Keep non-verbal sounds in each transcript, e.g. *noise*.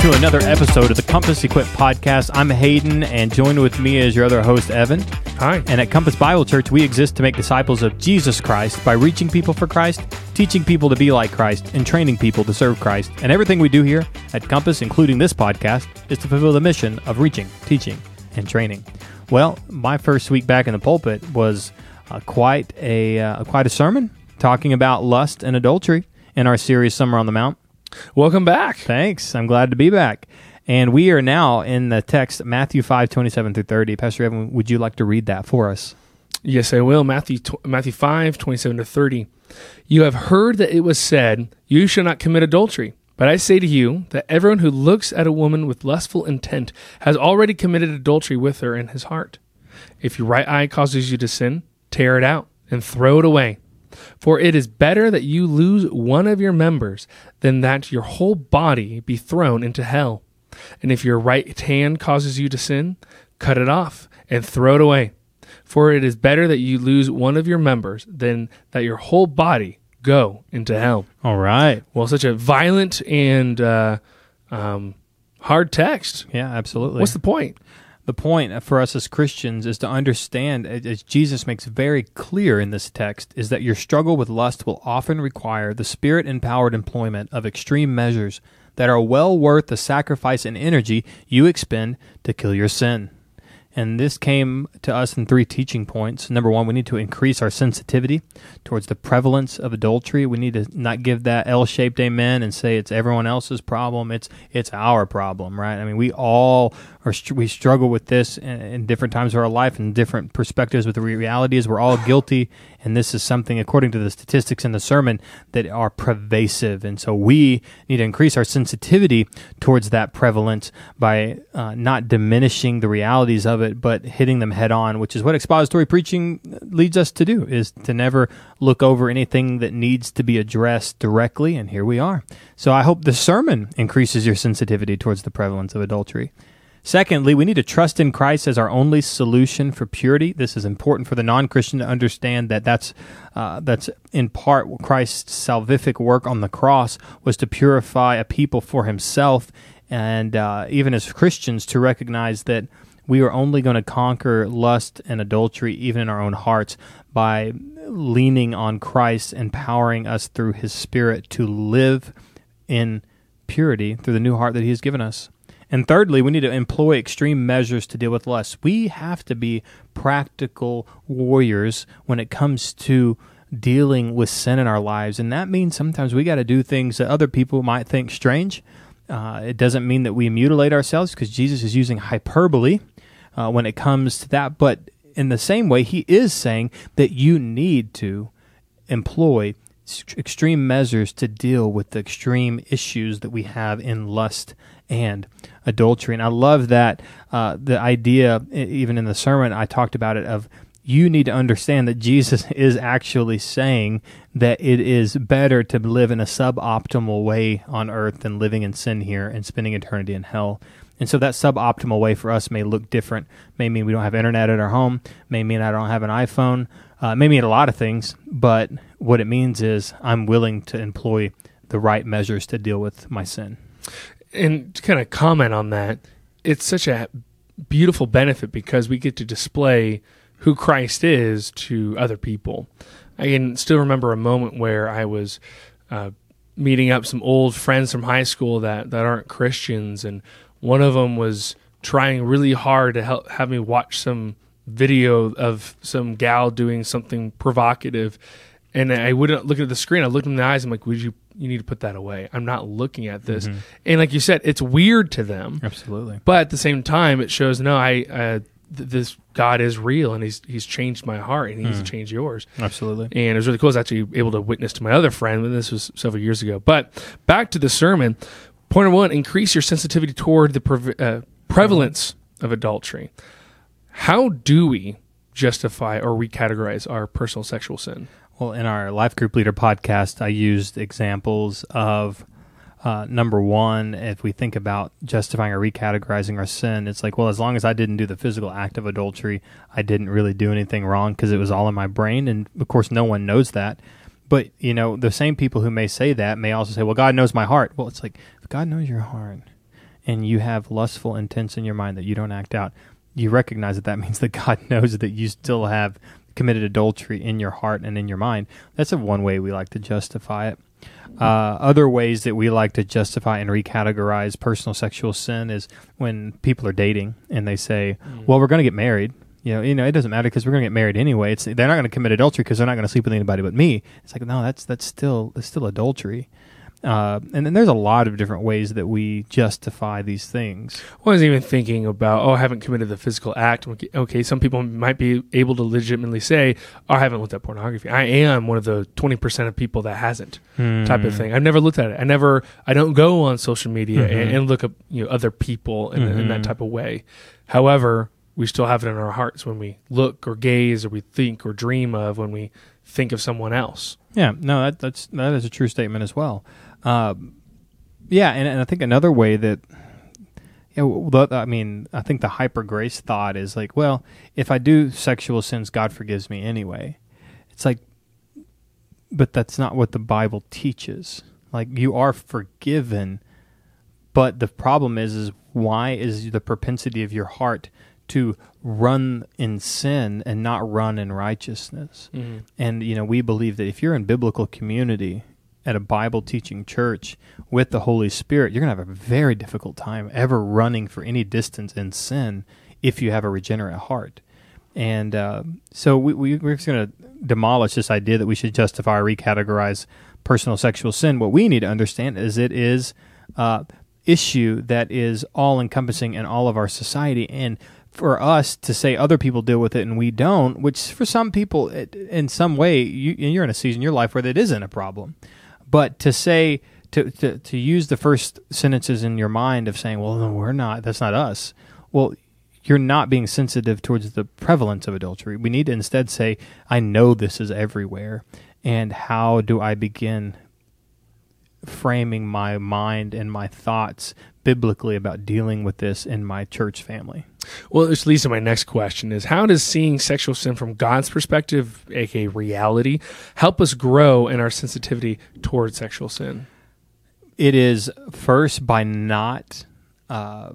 to another episode of the Compass Equip Podcast. I'm Hayden, and joined with me is your other host, Evan. Hi. And at Compass Bible Church, we exist to make disciples of Jesus Christ by reaching people for Christ, teaching people to be like Christ, and training people to serve Christ. And everything we do here at Compass, including this podcast, is to fulfill the mission of reaching, teaching, and training. Well, my first week back in the pulpit was uh, quite a uh, quite a sermon talking about lust and adultery in our series Summer on the Mount. Welcome back. Thanks. I'm glad to be back. And we are now in the text Matthew 5, 27 through 30. Pastor Evan, would you like to read that for us? Yes, I will. Matthew tw- Matthew 5, 27 to 30. You have heard that it was said, You shall not commit adultery. But I say to you that everyone who looks at a woman with lustful intent has already committed adultery with her in his heart. If your right eye causes you to sin, tear it out and throw it away. For it is better that you lose one of your members than that your whole body be thrown into hell. And if your right hand causes you to sin, cut it off and throw it away. For it is better that you lose one of your members than that your whole body go into hell. All right. Well, such a violent and uh, um, hard text. Yeah, absolutely. What's the point? The point for us as Christians is to understand, as Jesus makes very clear in this text, is that your struggle with lust will often require the spirit empowered employment of extreme measures that are well worth the sacrifice and energy you expend to kill your sin. And this came to us in three teaching points. Number one, we need to increase our sensitivity towards the prevalence of adultery. We need to not give that L-shaped amen and say it's everyone else's problem. It's it's our problem, right? I mean, we all are we struggle with this in, in different times of our life and different perspectives. But the reality is, we're all guilty, and this is something, according to the statistics in the sermon, that are pervasive. And so we need to increase our sensitivity towards that prevalence by uh, not diminishing the realities of it, but hitting them head on, which is what expository preaching leads us to do: is to never look over anything that needs to be addressed directly. And here we are. So I hope the sermon increases your sensitivity towards the prevalence of adultery. Secondly, we need to trust in Christ as our only solution for purity. This is important for the non-Christian to understand that that's uh, that's in part Christ's salvific work on the cross was to purify a people for Himself, and uh, even as Christians to recognize that we are only going to conquer lust and adultery, even in our own hearts, by leaning on Christ, and empowering us through His Spirit to live in purity through the new heart that He has given us. And thirdly, we need to employ extreme measures to deal with lust. We have to be practical warriors when it comes to dealing with sin in our lives. And that means sometimes we got to do things that other people might think strange. Uh, it doesn't mean that we mutilate ourselves because Jesus is using hyperbole uh, when it comes to that. But in the same way, he is saying that you need to employ extreme measures to deal with the extreme issues that we have in lust and adultery. And I love that uh, the idea, even in the sermon, I talked about it of you need to understand that Jesus *laughs* is actually saying that it is better to live in a suboptimal way on earth than living in sin here and spending eternity in hell. And so that suboptimal way for us may look different. May mean we don't have internet at our home. May mean I don't have an iPhone. Uh, may mean a lot of things. But what it means is I'm willing to employ the right measures to deal with my sin and to kind of comment on that, it's such a beautiful benefit because we get to display who Christ is to other people. I can still remember a moment where I was uh, meeting up some old friends from high school that, that aren't Christians, and one of them was trying really hard to help have me watch some video of some gal doing something provocative and I wouldn't look at the screen. I looked in the eyes. I'm like, "Would you? You need to put that away. I'm not looking at this." Mm-hmm. And like you said, it's weird to them. Absolutely. But at the same time, it shows no. I uh, th- this God is real, and he's he's changed my heart, and he's mm. changed yours. Absolutely. And it was really cool. I was actually able to witness to my other friend, and this was several years ago. But back to the sermon. Point one: increase your sensitivity toward the pre- uh, prevalence mm-hmm. of adultery. How do we justify or recategorize our personal sexual sin? Well, in our Life Group Leader podcast, I used examples of uh, number one, if we think about justifying or recategorizing our sin, it's like, well, as long as I didn't do the physical act of adultery, I didn't really do anything wrong because it was all in my brain. And of course, no one knows that. But, you know, the same people who may say that may also say, well, God knows my heart. Well, it's like, if God knows your heart and you have lustful intents in your mind that you don't act out, you recognize that that *laughs* means that God knows that you still have committed adultery in your heart and in your mind. That's a one way we like to justify it. Uh, other ways that we like to justify and recategorize personal sexual sin is when people are dating and they say, "Well, we're going to get married." You know, you know, it doesn't matter because we're going to get married anyway. It's they're not going to commit adultery because they're not going to sleep with anybody but me. It's like no, that's that's still that's still adultery. Uh, and then there's a lot of different ways that we justify these things. I was even thinking about, oh, I haven't committed the physical act. Okay, some people might be able to legitimately say, oh, I haven't looked at pornography. I am one of the 20% of people that hasn't, type of thing. I've never looked at it. I never, I don't go on social media Mhm. and, and look up, you know, other people in, in that Mhm. type of way. However, we still have it in our hearts when we look or gaze or we think or dream of when we think of someone else. Yeah, no, that, that's that is a true statement as well. Um, yeah, and, and I think another way that, you know, I mean, I think the hyper grace thought is like, well, if I do sexual sins, God forgives me anyway. It's like, but that's not what the Bible teaches. Like you are forgiven, but the problem is, is why is the propensity of your heart to run in sin and not run in righteousness? And you know, we believe that if you're in biblical community at a Bible teaching church with the Holy Spirit, you're going to have a very difficult time ever running for any distance in sin if you have a regenerate heart. And uh, so we, we, we're just going to demolish this idea that we should justify or recategorize personal sexual sin. What we need to understand is it is uh, issue that is all encompassing in all of our society and for us to say other people deal with it and we don't which for some people it, in some way you, you're in a season in your life where that isn't a problem but to say to, to to use the first sentences in your mind of saying well no we're not that's not us well you're not being sensitive towards the prevalence of adultery. We need to instead say i know this is everywhere and how do i begin framing my mind and my thoughts biblically about dealing with this in my church family Well, this leads to my next question: Is how does seeing sexual sin from God's perspective, aka reality, help us grow in our sensitivity towards sexual sin? it is first by not uh,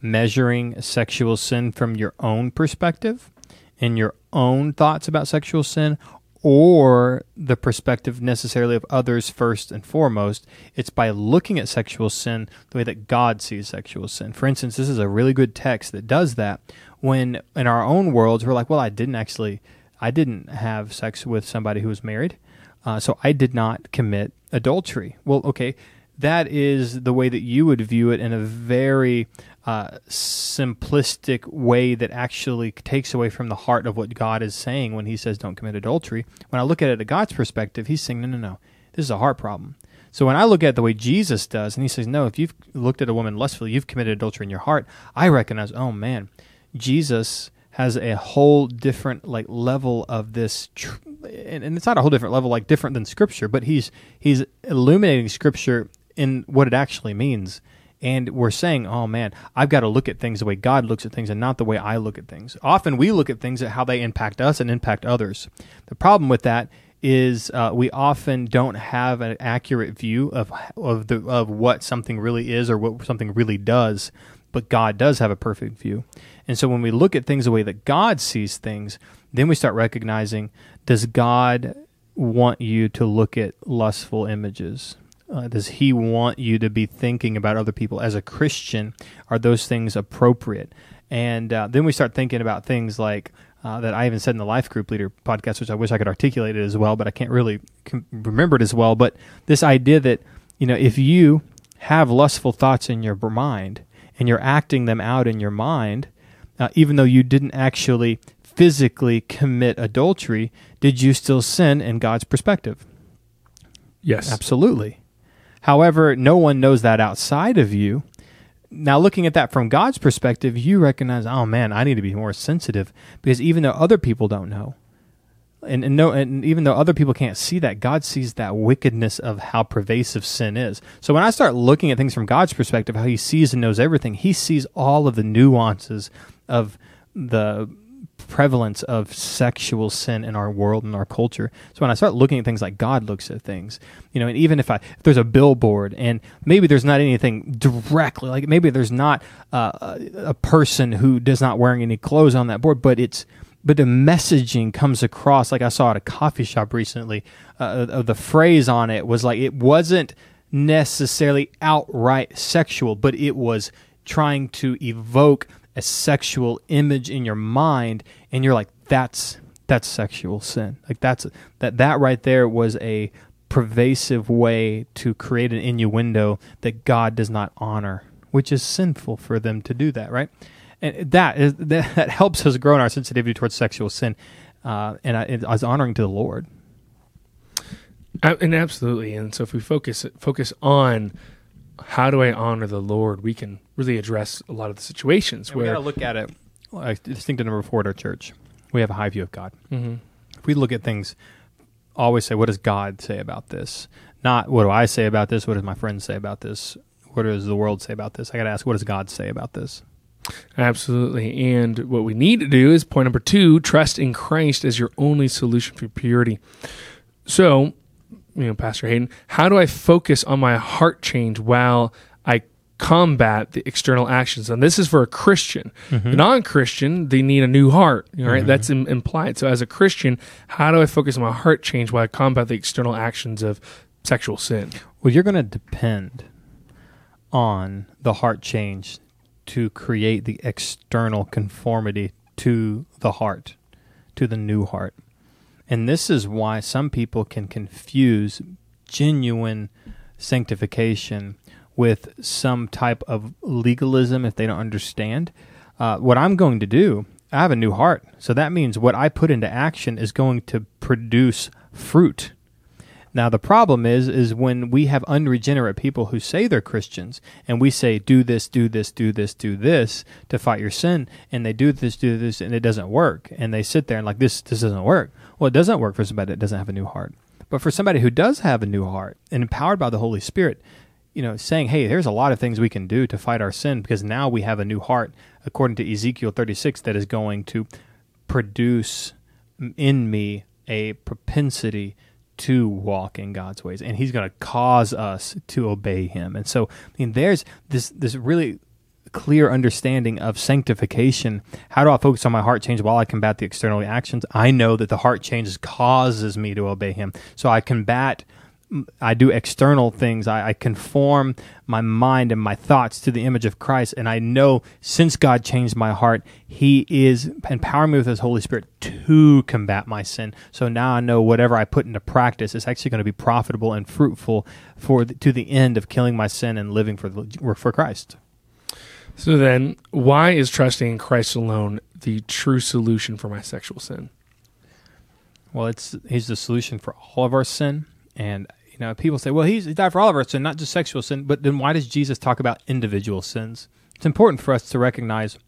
measuring sexual sin from your own perspective and your own thoughts about sexual sin or the perspective necessarily of others first and foremost. It's by looking at sexual sin the way that God sees sexual sin. For instance, this is a really good text that does that. When in our own worlds, we're like, well, I didn't actually, I didn't have sex with somebody who was married. Uh, so I did not commit adultery. Well, okay, that is the way that you would view it in a very uh, simplistic way that actually takes away from the heart of what God is saying when He says, don't commit adultery. When I look at it at God's perspective, He's saying, no, no, no, this is a heart problem. So when I look at the way Jesus does, and He says, no, if you've looked at a woman lustfully, you've committed adultery in your heart, I recognize, oh man, Jesus has a whole different like level of this tr- and, and it's not a whole different level like different than scripture but he's he's illuminating scripture in what it actually means and we're saying oh man i've got to look at things the way god looks at things and not the way i look at things often we look at things at how they impact us and impact others the problem with that is uh, we often don't have an accurate view of of the of what something really is or what something really does but God does have a perfect view. And so when we look at things the way that God sees things, then we start recognizing does God want you to look at lustful images? Uh, does he want you to be thinking about other people as a Christian? Are those things appropriate? And uh, then we start thinking about things like uh, that I even said in the Life Group Leader podcast, which I wish I could articulate it as well, but I can't really com- remember it as well. But this idea that, you know, if you have lustful thoughts in your mind and you're acting them out in your mind, uh, even though you didn't actually physically commit adultery, did you still sin in God's perspective? Yes. Absolutely. However, no one knows that outside of you. Now, looking at that from God's perspective, you recognize, oh man, I need to be more sensitive because even though other people don't know, and, and no, and even though other people can't see that, God sees that wickedness of how pervasive sin is. So when I start looking at things from God's perspective, how He sees and knows everything, He sees all of the nuances of the prevalence of sexual sin in our world and our culture. So when I start looking at things like God looks at things, you know, and even if I if there's a billboard and maybe there's not anything directly like maybe there's not uh, a person who does not wearing any clothes on that board, but it's but the messaging comes across like I saw at a coffee shop recently. Uh, of the phrase on it was like it wasn't necessarily outright sexual, but it was trying to evoke a sexual image in your mind and you're like that's that's sexual sin. Like that's that that right there was a pervasive way to create an innuendo that God does not honor which is sinful for them to do that right? And that is that, helps us grow in our sensitivity towards sexual sin uh, and I, as honoring to the Lord. And absolutely and so if we focus focus on how do I honor the Lord, we can really address a lot of the situations and where we got to look at it. I think to number four at our church, we have a high view of God. Mhm. If we look at things, always say, "What does God say about this?" Not what do I say about this? What does my friends say about this? What does the world say about this? I got to ask, what does God say about this? Absolutely. And what we need to do is point number two trust in Christ as your only solution for purity. So, you know, Pastor Hayden, how do I focus on my heart change while I combat the external actions? And this is for a Christian. Mm-hmm. Non Christian, they need a new heart, right? That's Im- implied. So, as a Christian, how do I focus on my heart change while I combat the external actions of sexual sin? Well, you're going to depend on the heart change to create the external conformity to the heart, to the new heart. And this is why some people can confuse genuine sanctification with some type of legalism if they don't understand. Uh, what I'm going to do, I have a new heart. So that means what I put into action is going to produce fruit. Now the problem is is when we have unregenerate people who say they're Christians and we say do this, do this, do this, do this to fight your sin and they do this, do this and it doesn't work and they sit there and like this this doesn't work. Well, it doesn't work for somebody that doesn't have a new heart. But for somebody who does have a new heart and empowered by the Holy Spirit, you know, saying, "Hey, there's a lot of things we can do to fight our sin because now we have a new heart," according to Ezekiel 36, that is going to produce in me a propensity to walk in God's ways, and He's going to cause us to obey Him. And so, I mean, there's this this really clear understanding of sanctification. How do I focus on my heart change while I combat the external actions? I know that the heart change causes me to obey Him, so I combat. I do external things. I, I conform my mind and my thoughts to the image of Christ. And I know since God changed my heart, He is empowering me with His Holy Spirit to combat my sin. So now I know whatever I put into practice is actually going to be profitable and fruitful for the, to the end of killing my sin and living for the, for Christ. So then, why is trusting in Christ alone the true solution for my sexual sin? Well, it's He's the solution for all of our sin. And you know, people say, "Well, he's he died for all of our sin, not just sexual sin." But then, why does Jesus talk about individual sins? It's important for us to recognize,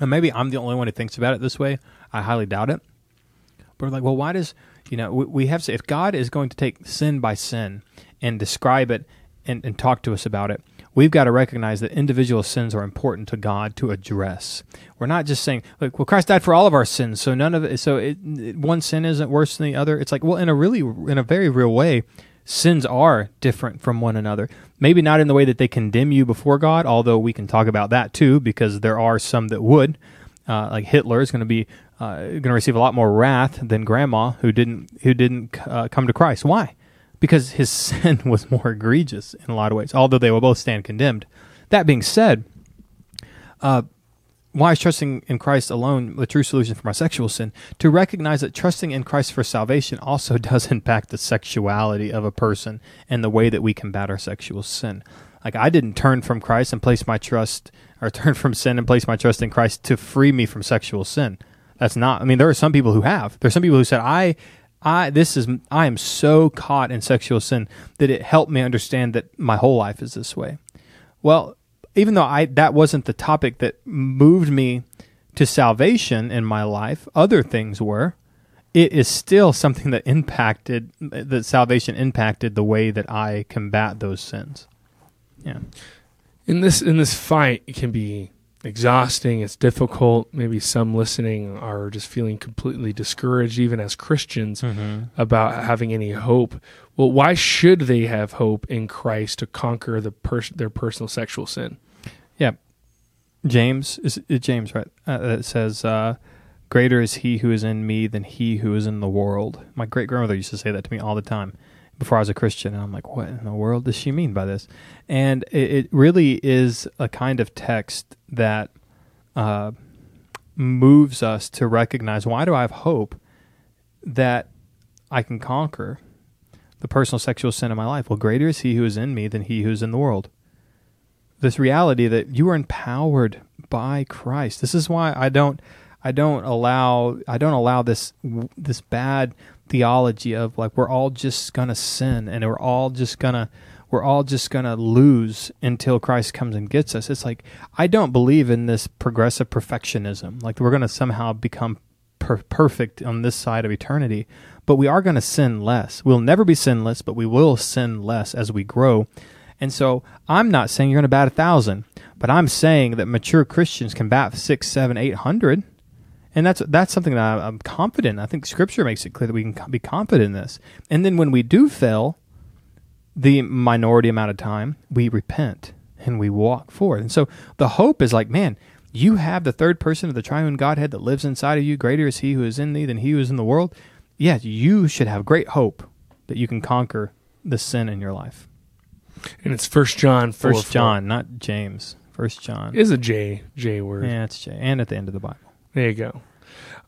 and maybe I'm the only one who thinks about it this way. I highly doubt it. But like, well, why does you know we, we have to? If God is going to take sin by sin and describe it and, and talk to us about it, we've got to recognize that individual sins are important to God to address. We're not just saying, like, well, Christ died for all of our sins, so none of it. So it, it, one sin isn't worse than the other. It's like, well, in a really, in a very real way, sins are different from one another. Maybe not in the way that they condemn you before God, although we can talk about that too, because there are some that would. Uh, like Hitler is going to be uh, going to receive a lot more wrath than Grandma, who didn't who didn't uh, come to Christ. Why? Because his *laughs* sin was more egregious in a lot of ways. Although they will both stand condemned. That being said, uh, why is trusting in Christ alone the true solution for my sexual sin? To recognize that trusting in Christ for salvation also *laughs* does impact the sexuality of a person and the way that we combat our sexual sin. Like I didn't turn from Christ and place my trust, or *laughs* turn from sin and place my trust in Christ to free me from sexual sin. That's not. I mean, there are some people who have. There's some people who said, "I, I, this is, I am so caught in sexual sin that it helped me understand that my whole life is this way." Well, even though I that wasn't the topic that moved me to salvation in my life, other things were. It is still something that impacted that salvation impacted the way that I combat those sins. Yeah. In this in this fight, it can be exhausting, it's difficult. Maybe some listening are just feeling completely discouraged, even as Christians, Mm-hmm. about having any hope. Well, why should they have hope in Christ to conquer the pers- their personal sexual sin? Yeah, James is it James right? Uh, it says, uh, "Greater is He who is in me than he who is in the world." My great grandmother used to say that to me all the time before I was a Christian, and I'm like, "What in the world does she mean by this?" And it, it really is a kind of text that uh, moves us to recognize why do I have hope that I can conquer the personal sexual sin in my life? Well, greater is He who is in me than he who is in the world this reality that you are empowered by Christ. This is why I don't I don't allow I don't allow this this bad theology of like we're all just to sin and we're all just to we're all just to lose until Christ comes and gets us. It's like I don't believe in this progressive perfectionism. Like we're to somehow become per- perfect on this side of eternity, but we are to sin less. We'll never be sinless, but we will sin less as we grow. And so I'm not saying you're to bat a thousand, but I'm saying that mature Christians can bat six, seven, eight hundred, and that's that's something that I- I'm confident. I think Scripture makes it clear that we can be confident in this. And then when we do fail, the minority amount of time we repent and we walk forward. And so the hope is like, man, you have the third person of the triune Godhead that lives inside of you. Greater is He who is in thee than He who is in the world. Yeah, you should have great hope that you can conquer the sin in your life. And it's First John. 4, First John, not James. First John. is a J J word. yeah, it's J. And at the end of the Bible. There you go.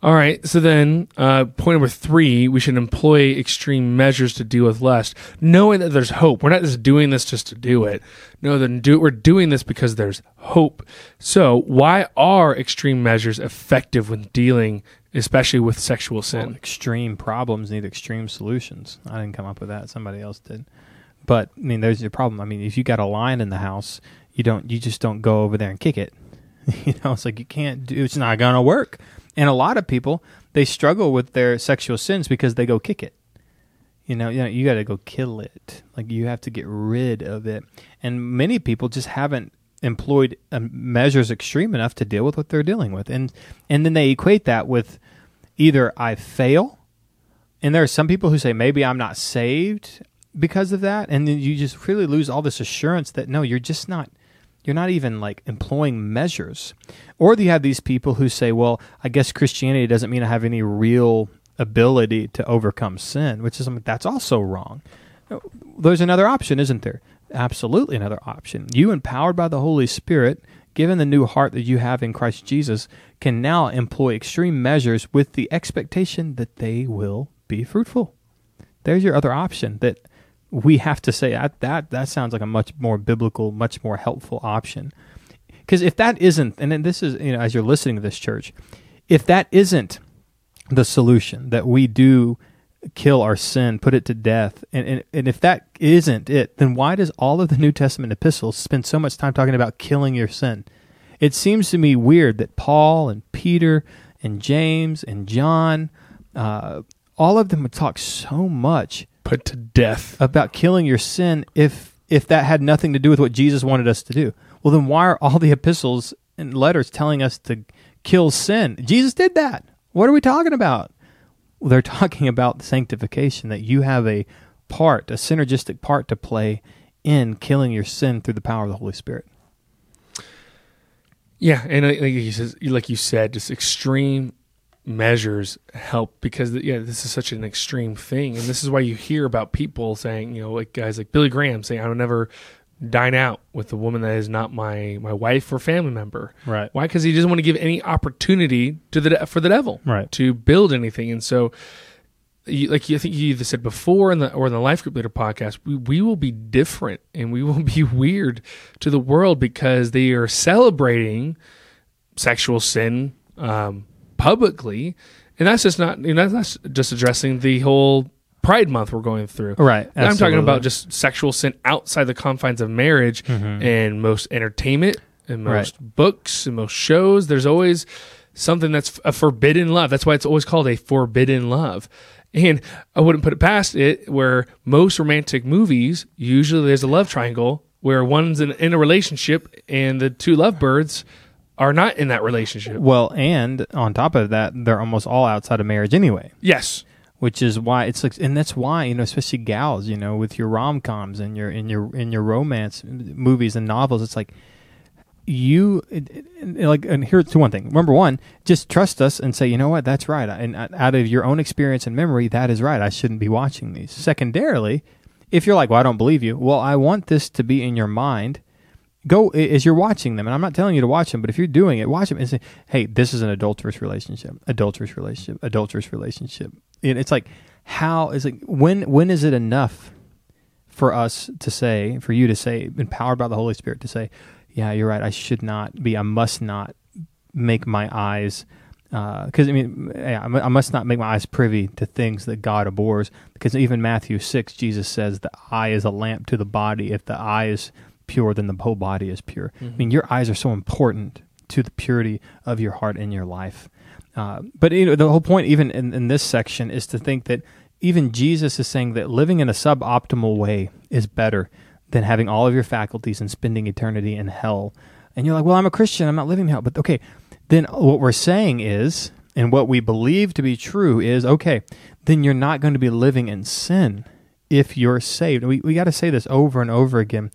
All right. So then, uh, point number three, we should employ extreme measures to deal with lust, knowing that there's hope. We're not just doing this just to do it. No, then do, we're doing this because there's hope. So, why are extreme measures effective when dealing, especially with sexual Well, sin? extreme problems need extreme solutions. I didn't come up with that. Somebody else did. But I mean, there's your problem. I mean, if you got a lion in the house, you don't. You just don't go over there and kick it. *laughs* you know, it's like you can't do. It's not gonna work. And a lot of people they struggle with their sexual sins because they go kick it. You know, you know, you got to go kill it. Like you have to get rid of it. And many people just haven't employed um, measures extreme enough to deal with what they're dealing with. And and then they equate that with either I fail, and there are some people who say maybe I'm not saved because of that, and then you just really lose all this assurance that no, you're just not. You're not even like employing measures. Or you have these people who say, well, I guess Christianity doesn't mean I have any real ability to overcome sin, which is something that's also wrong. There's another option, isn't there? Absolutely another option. You, empowered by the Holy Spirit, given the new heart that you have in Christ Jesus, can now employ extreme measures with the expectation that they will be fruitful. There's your other option that we have to say that that, that sounds like a much more biblical, much more helpful option. Because if that isn't, and then this is, you know, as you're listening to this church, if that isn't the solution, that we do kill our sin, put it to death, and, and, and if that isn't it, then why does all of the New Testament epistles spend so much time talking about killing your sin? It seems to me weird that Paul and Peter and James and John, uh, all of them would talk so much Put to death. about killing your sin if if that had nothing to do with what Jesus wanted us to do. Well, then why are all the epistles and letters telling us to kill sin? Jesus did that. What are we talking about? Well, they're *laughs* talking about sanctification that you have a part, a synergistic part to play in killing your sin through the power of the Holy Spirit. Yeah, and uh, like you said, like you said, just extreme measures help because yeah, this is such an extreme thing, and this is why you hear about people saying, you know, like guys like Billy Graham saying, "I will never dine out with a woman that is not my my wife or family member." Right. Why? Because he doesn't want to give any opportunity to the for the devil Right. to build anything, and so. You, like you I think you either said before in the or in the life group leader podcast, we, we will be different and we will *laughs* be weird to the world because they are celebrating sexual sin um, publicly, and that's just not you know that's just addressing the whole Pride Month we're going through. Right. I'm talking about just sexual sin outside the confines of marriage Mhm. and most entertainment and Right. most books and most shows. There's always something that's a forbidden love. That's why it's always called a forbidden love. And I wouldn't put it past it where most romantic movies, usually there's a love triangle where one's in, in a relationship and the two lovebirds are not in that relationship. Well, and on top of that, they're almost all outside of marriage anyway. Yes. Which is why it's like, and that's why you know, especially gals, you know, with your rom coms and your in your in your romance movies and novels, it's like you it, it, like. And here's to one thing: number one, just trust us and say, you know what, that's right, and out of your own experience and memory, that is right. I shouldn't be watching these. Secondarily, if you're like, well, I don't believe you, well, I want this to be in your mind go as you're watching them and i'm not telling you to watch them but if you're doing it watch them and say hey this is an adulterous relationship adulterous relationship adulterous relationship and it's like how is it when when is it enough for us to say for you to say empowered by the holy spirit to say yeah you're right i should not be i must not make my eyes because uh, I mean, I must not make my eyes privy to things that God abhors. Because even Matthew six, Jesus says, "The eye is a lamp to the body. If the eye is pure, then the whole body is pure. Mm-hmm. I mean, your eyes are so important to the purity of your heart and your life. Uh, but you know, the whole point, even in, in this section, is to think that even Jesus is saying that living in a suboptimal way is better than having all of your faculties and spending eternity in hell. And you're like, well, I'm a Christian, I'm not living in hell. But okay, then what we're saying is, and what we believe to be true is, okay, then you're not going to be living in sin if you're saved. We, we got to say this over and over again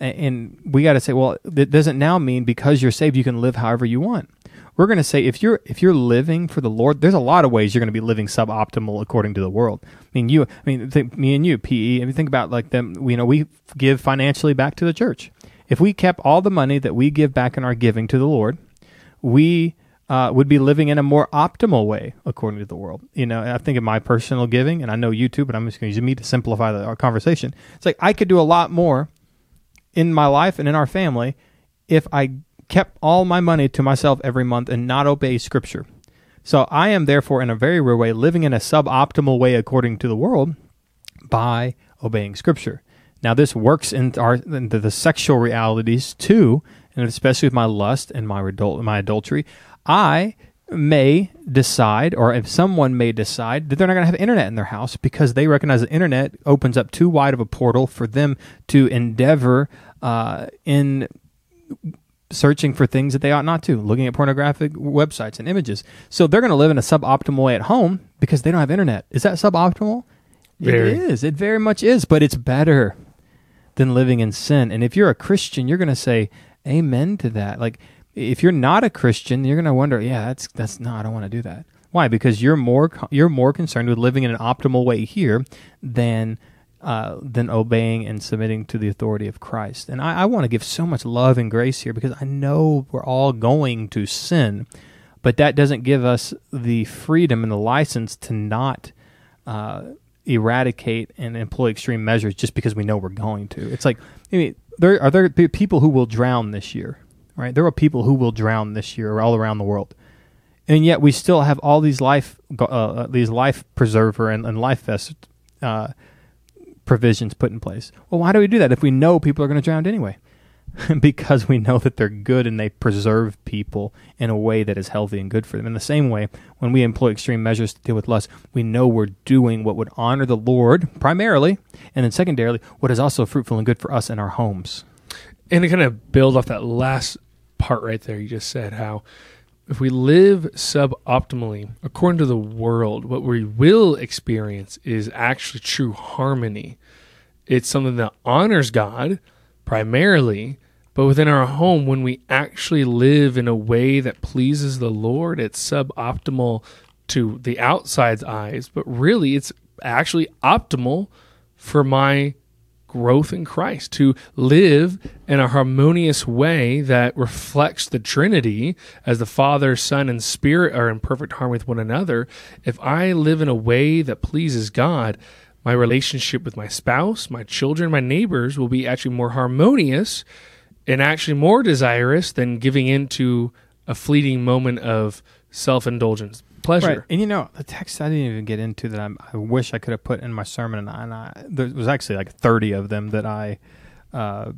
and we got to say, well, that doesn't now mean because you're saved you can live however you want. We're going to say if you're if you're living for the Lord, there's a lot of ways you're going to be living suboptimal according to the world. I mean, you, I mean, think, me and you, PE. I mean, think about like them. You know, we give financially back to the church. If we kept all the money that we give back in our giving to the Lord, we uh, would be living in a more optimal way according to the world. You know, I think of my personal giving, and I know you too, but I'm just going to use me to simplify the, our conversation. It's like I could do a lot more in my life and in our family if I kept all my money to myself every month and not obey Scripture. So I am therefore, in a very real way, living in a suboptimal way according to the world by obeying Scripture. Now, this works into, our, the sexual realities too, and especially with my lust and my, my adultery. I may decide, or if someone may decide, that they're not going to have internet in their house because they recognize the internet opens up too wide of a portal for them to endeavor uh, in searching for things that they ought not to, looking at pornographic websites and images. So they're going to live in a suboptimal way at home because they don't have internet. Is that suboptimal? Very. It is. It very much is, but it's better than living in sin. And if you're a Christian, you're going to say amen to that. Like if you're not a Christian, you're going to wonder, yeah, that's that's no, I don't want to do that. Why? Because you're more you're more concerned with living in an optimal way here than uh, than obeying and submitting to the authority of Christ. And I, I want to give so much love and grace here because I know we're all going to sin, but that doesn't give us the freedom and the license to not. Uh, eradicate and employ extreme measures just because we know we're going to. It's like, I mean, there are there people who will drown this year right? There are people who will drown this year all around the world, and yet we still have all these life uh, uh, these life preserver and, and life vests uh, provisions put in place. Well, why do we do that if we know people are going to drown anyway? *laughs* because we know that they're good and they preserve people in a way that is healthy and good for them. In the same way, when we employ extreme measures to deal with lust, we know we're doing what would honor the Lord primarily, and then secondarily, what is also fruitful and good for us in our homes. And to kind of build off that last part right there you just said how if we live suboptimally according to the world what we will experience is actually true harmony. It's something that honors god primarily but within our home when we actually live in a way that pleases the lord it's suboptimal to the outside's eyes but really it's actually optimal for my growth in Christ, to live in a harmonious way that reflects the Trinity as the Father, Son, and Spirit are in perfect harmony with one another. If I live in a way that pleases God, my relationship with my spouse, my children, my neighbors will be actually more harmonious and actually more desirous than giving into a fleeting moment of self indulgence pleasure. Right. And you know, the text I didn't even get into that I'm, i wish I could have put in my sermon, and I, and I, there was actually like 30 of them that I, uh,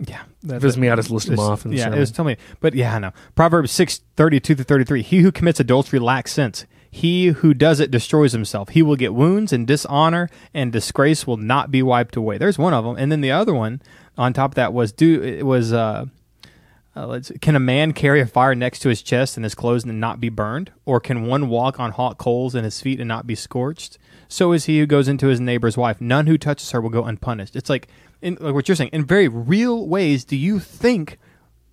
yeah, that, Visit me I just list them off. In the yeah, sermon. it was tell me, but yeah, I know. Proverbs six thirty two to thirty three. He who commits adultery lacks sense. He who does it destroys himself. He will get wounds and dishonor and disgrace will not be wiped away. There's one of them, and then the other one on top of that was do it was uh, Uh, can a man carry a fire next to his chest and his clothes and not be burned? Or can one walk on hot coals and his feet and not be scorched? So is he who goes into his neighbor's wife. None who touches her will go unpunished. It's like, in, like what you're saying, in very real ways, do you think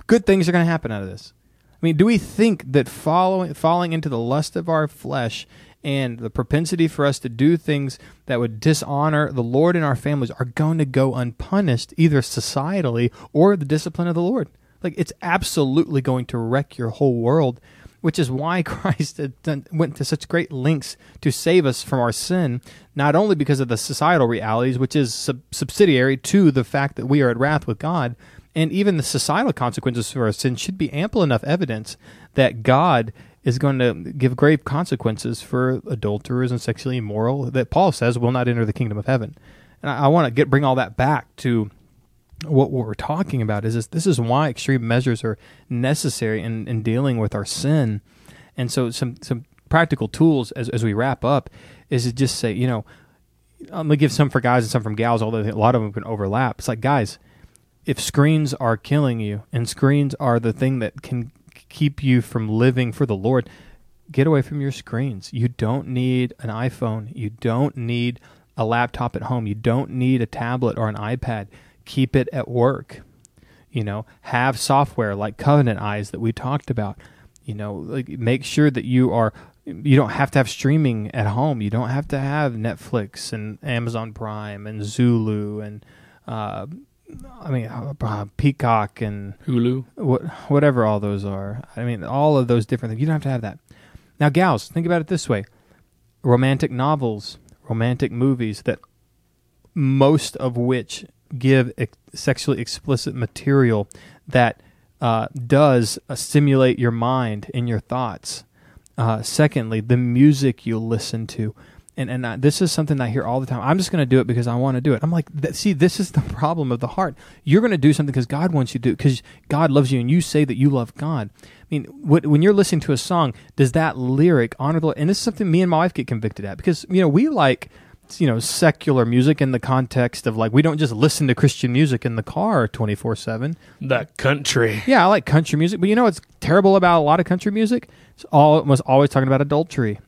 good things are going to happen out of this? I mean, do we think that following, falling into the lust of our flesh and the propensity for us to do things that would dishonor the Lord in our families are going to go unpunished, either societally or the discipline of the Lord? Like, it's absolutely going to wreck your whole world, which is why *laughs* Christ done, went to such great lengths to save us from our sin, not only because of the societal realities, which is sub- subsidiary to the fact that we are at wrath with God, and even the societal consequences for our sin should be ample enough evidence that God is going to give grave consequences for adulterers and sexually immoral that Paul says will not enter the kingdom of heaven. And I, I want to get bring all that back to what, we're talking about is this, this is why extreme measures are necessary in, in dealing with our sin. And so some some practical tools as, as we wrap up is to just say, you know, I'm gonna give some for guys and some from gals, although a lot of them can overlap. It's like guys, if screens are killing you and screens are the thing that can keep you from living for the Lord, get away from your screens. You don't need an iPhone. You don't need a laptop at home. You don't need a tablet or an iPad keep it at work. You know, have software like Covenant Eyes that we talked about. You know, like make sure that you are you don't have to have streaming at home. You don't have to have Netflix and Amazon Prime and Zulu and uh, I mean uh, Peacock and Hulu, what, whatever all those are. I mean, all of those different things. You don't have to have that. Now, gals, think about it this way: romantic novels, romantic movies that most of which give ex- sexually explicit material that uh, does uh, stimulate your mind and your thoughts. Uh, secondly, the music you listen to. And, and I, this is something I hear all the time. I'm just going to do it because I want to do it. I'm like, th- see, this is the *laughs* problem of the heart. You're going to do something because God wants you to do because God loves you and you say that you love God. I mean, what, when you're listening to a song, does that lyric honor the Lord? And this is something me and my wife get convicted at because, you know, we like – you know secular music in the context of like we don't just listen to Christian music in the car 24/7. The country. Yeah, I like country music, but you know what's terrible about a lot of country music? It's all almost always talking about adultery.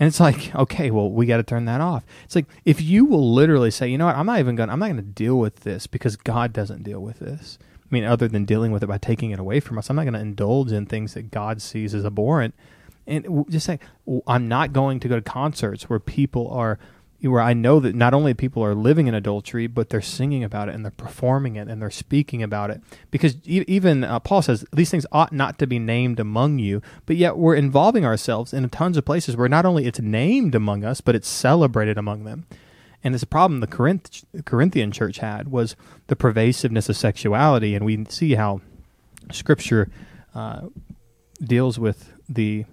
And it's like, *laughs* okay, well, we got to turn that off. It's like if you will literally say, you know what, I'm not even going I'm not going to deal with this because God doesn't deal with this. I mean, other than dealing with it by taking it away from us, I'm not going to indulge in things that God sees as abhorrent and just say I'm not going to go to concerts where people are where I know that not only people are living in adultery, but they're singing about it and they're performing it and they're speaking about it. Because even uh, Paul says these things ought not to be named among you, but yet we're involving ourselves in tons of places where not only it's named among us, but it's celebrated among them. And it's a problem the Corinth- Corinthian church had was the pervasiveness of sexuality, and we see how Scripture uh, deals with the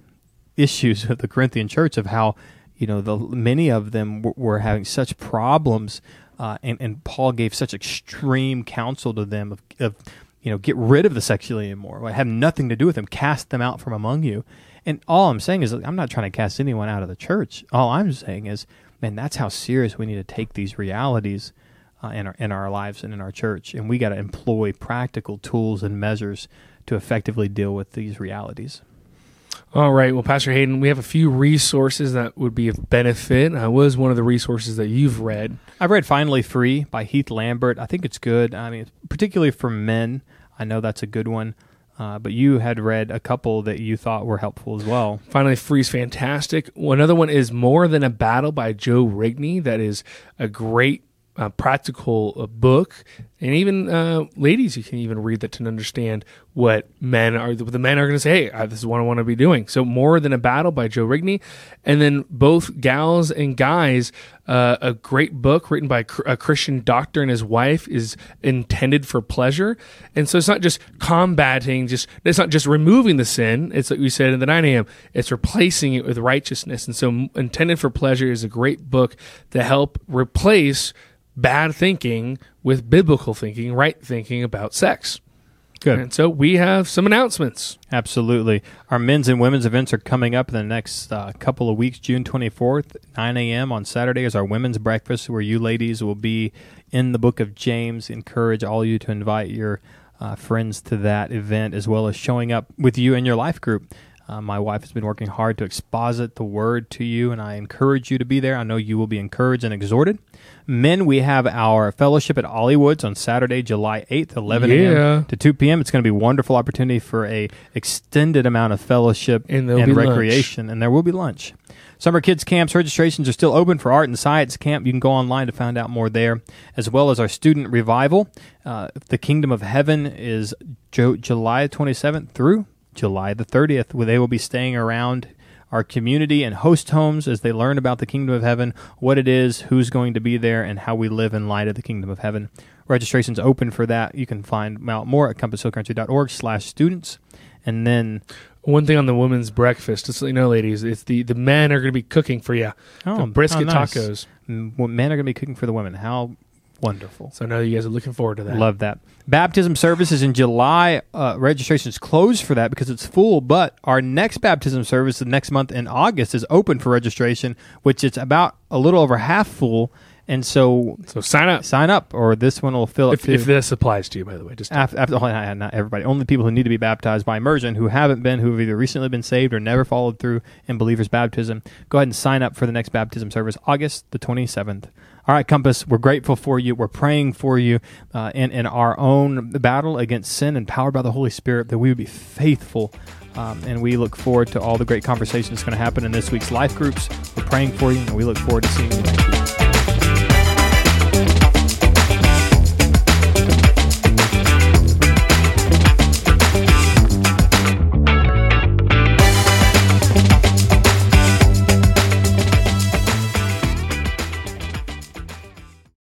issues of the Corinthian church of how you know the many of them were, were having such problems, uh, and and Paul gave such extreme counsel to them of, of you know get rid of the sexually immoral, have nothing to do with them, cast them out from among you. And all I'm saying is, I'm not trying to cast anyone out of the church. All I'm saying is, man, that's how serious we need to take these realities uh, in our in our lives and in our church, and we got to employ practical tools and measures to effectively deal with these realities. All right. Well, Pastor Hayden, we have a few resources that would be of benefit. I was one of the resources that you've read. I've read Finally Free by Heath Lambert. I think it's good. I mean, particularly for men, I know that's a good one. Uh, but you had read a couple that you thought were helpful as well. Finally, Free is fantastic. Another one is More Than a Battle by Joe Rigney. That is a great uh, practical uh, book, and even uh, ladies, you can even read that to understand what men are. The men are going to say, "Hey, this is what I want to be doing." So, more than a battle by Joe Rigney, and then both gals and guys. Uh, a great book written by a Christian doctor and his wife is intended for pleasure, and so it's not just combating. Just it's not just removing the sin. It's like we said in the 9 a.m. It's replacing it with righteousness, and so intended for pleasure is a great book to help replace bad thinking with biblical thinking, right thinking about sex. Good. And so we have some announcements. Absolutely. Our men's and women's events are coming up in the next uh, couple of weeks. June 24th, 9 a.m. on Saturday is our women's breakfast where you ladies will be in the book of James. Encourage all you to invite your uh, friends to that event, as well as showing up with you and your life group. Uh, my wife has been working hard to exposit the word to you, and I encourage you to be there. I know you will be encouraged and exhorted. Men, we have our fellowship at Ollywoods on Saturday, July 8th, 11 Yeah. a.m. to 2 p.m. It's going to be a wonderful opportunity for a extended amount of fellowship And there'll be lunch. recreation, and there will be lunch. Summer Kids Camps registrations are still open for Art and Science Camp. You can go online to find out more there, as well as our student revival. Uh, the Kingdom of Heaven is jo- July 27th through July the 30th, where they will be staying around our community and host homes as they learn about the Kingdom of Heaven, what it is, who's going to be there, and how we live in light of the Kingdom of Heaven. Registration's open for that. You can find out more at compasshillcountry.org slash students. And then One thing on the women's breakfast, just so you know, ladies, it's the, the men are going to be cooking for you. Oh, the brisket oh, nice. tacos. Men are going to be cooking for the women. How wonderful. So I know you guys are looking forward to that. Love that. Baptism service is in July. Uh, registration is closed for that because it's full, but our next baptism service the next month in August is open for registration, which it's about a little over half full. And so So sign up sign up or this one will fill up if, too. if this applies to you, by the way. Just after, after oh, not not everybody, only people who need to be baptized by immersion, who haven't been, who have either recently been saved or never followed through in believers' baptism. Go ahead and sign up for the next baptism service, August the 27th. All right, Compass, we're grateful for you. We're praying for you uh, in, in our own battle against sin, empowered by the Holy Spirit, that we would be faithful. Um, and we look forward to all the great conversations that's going to happen in this week's life groups. We're praying for you, and we look forward to seeing you next week.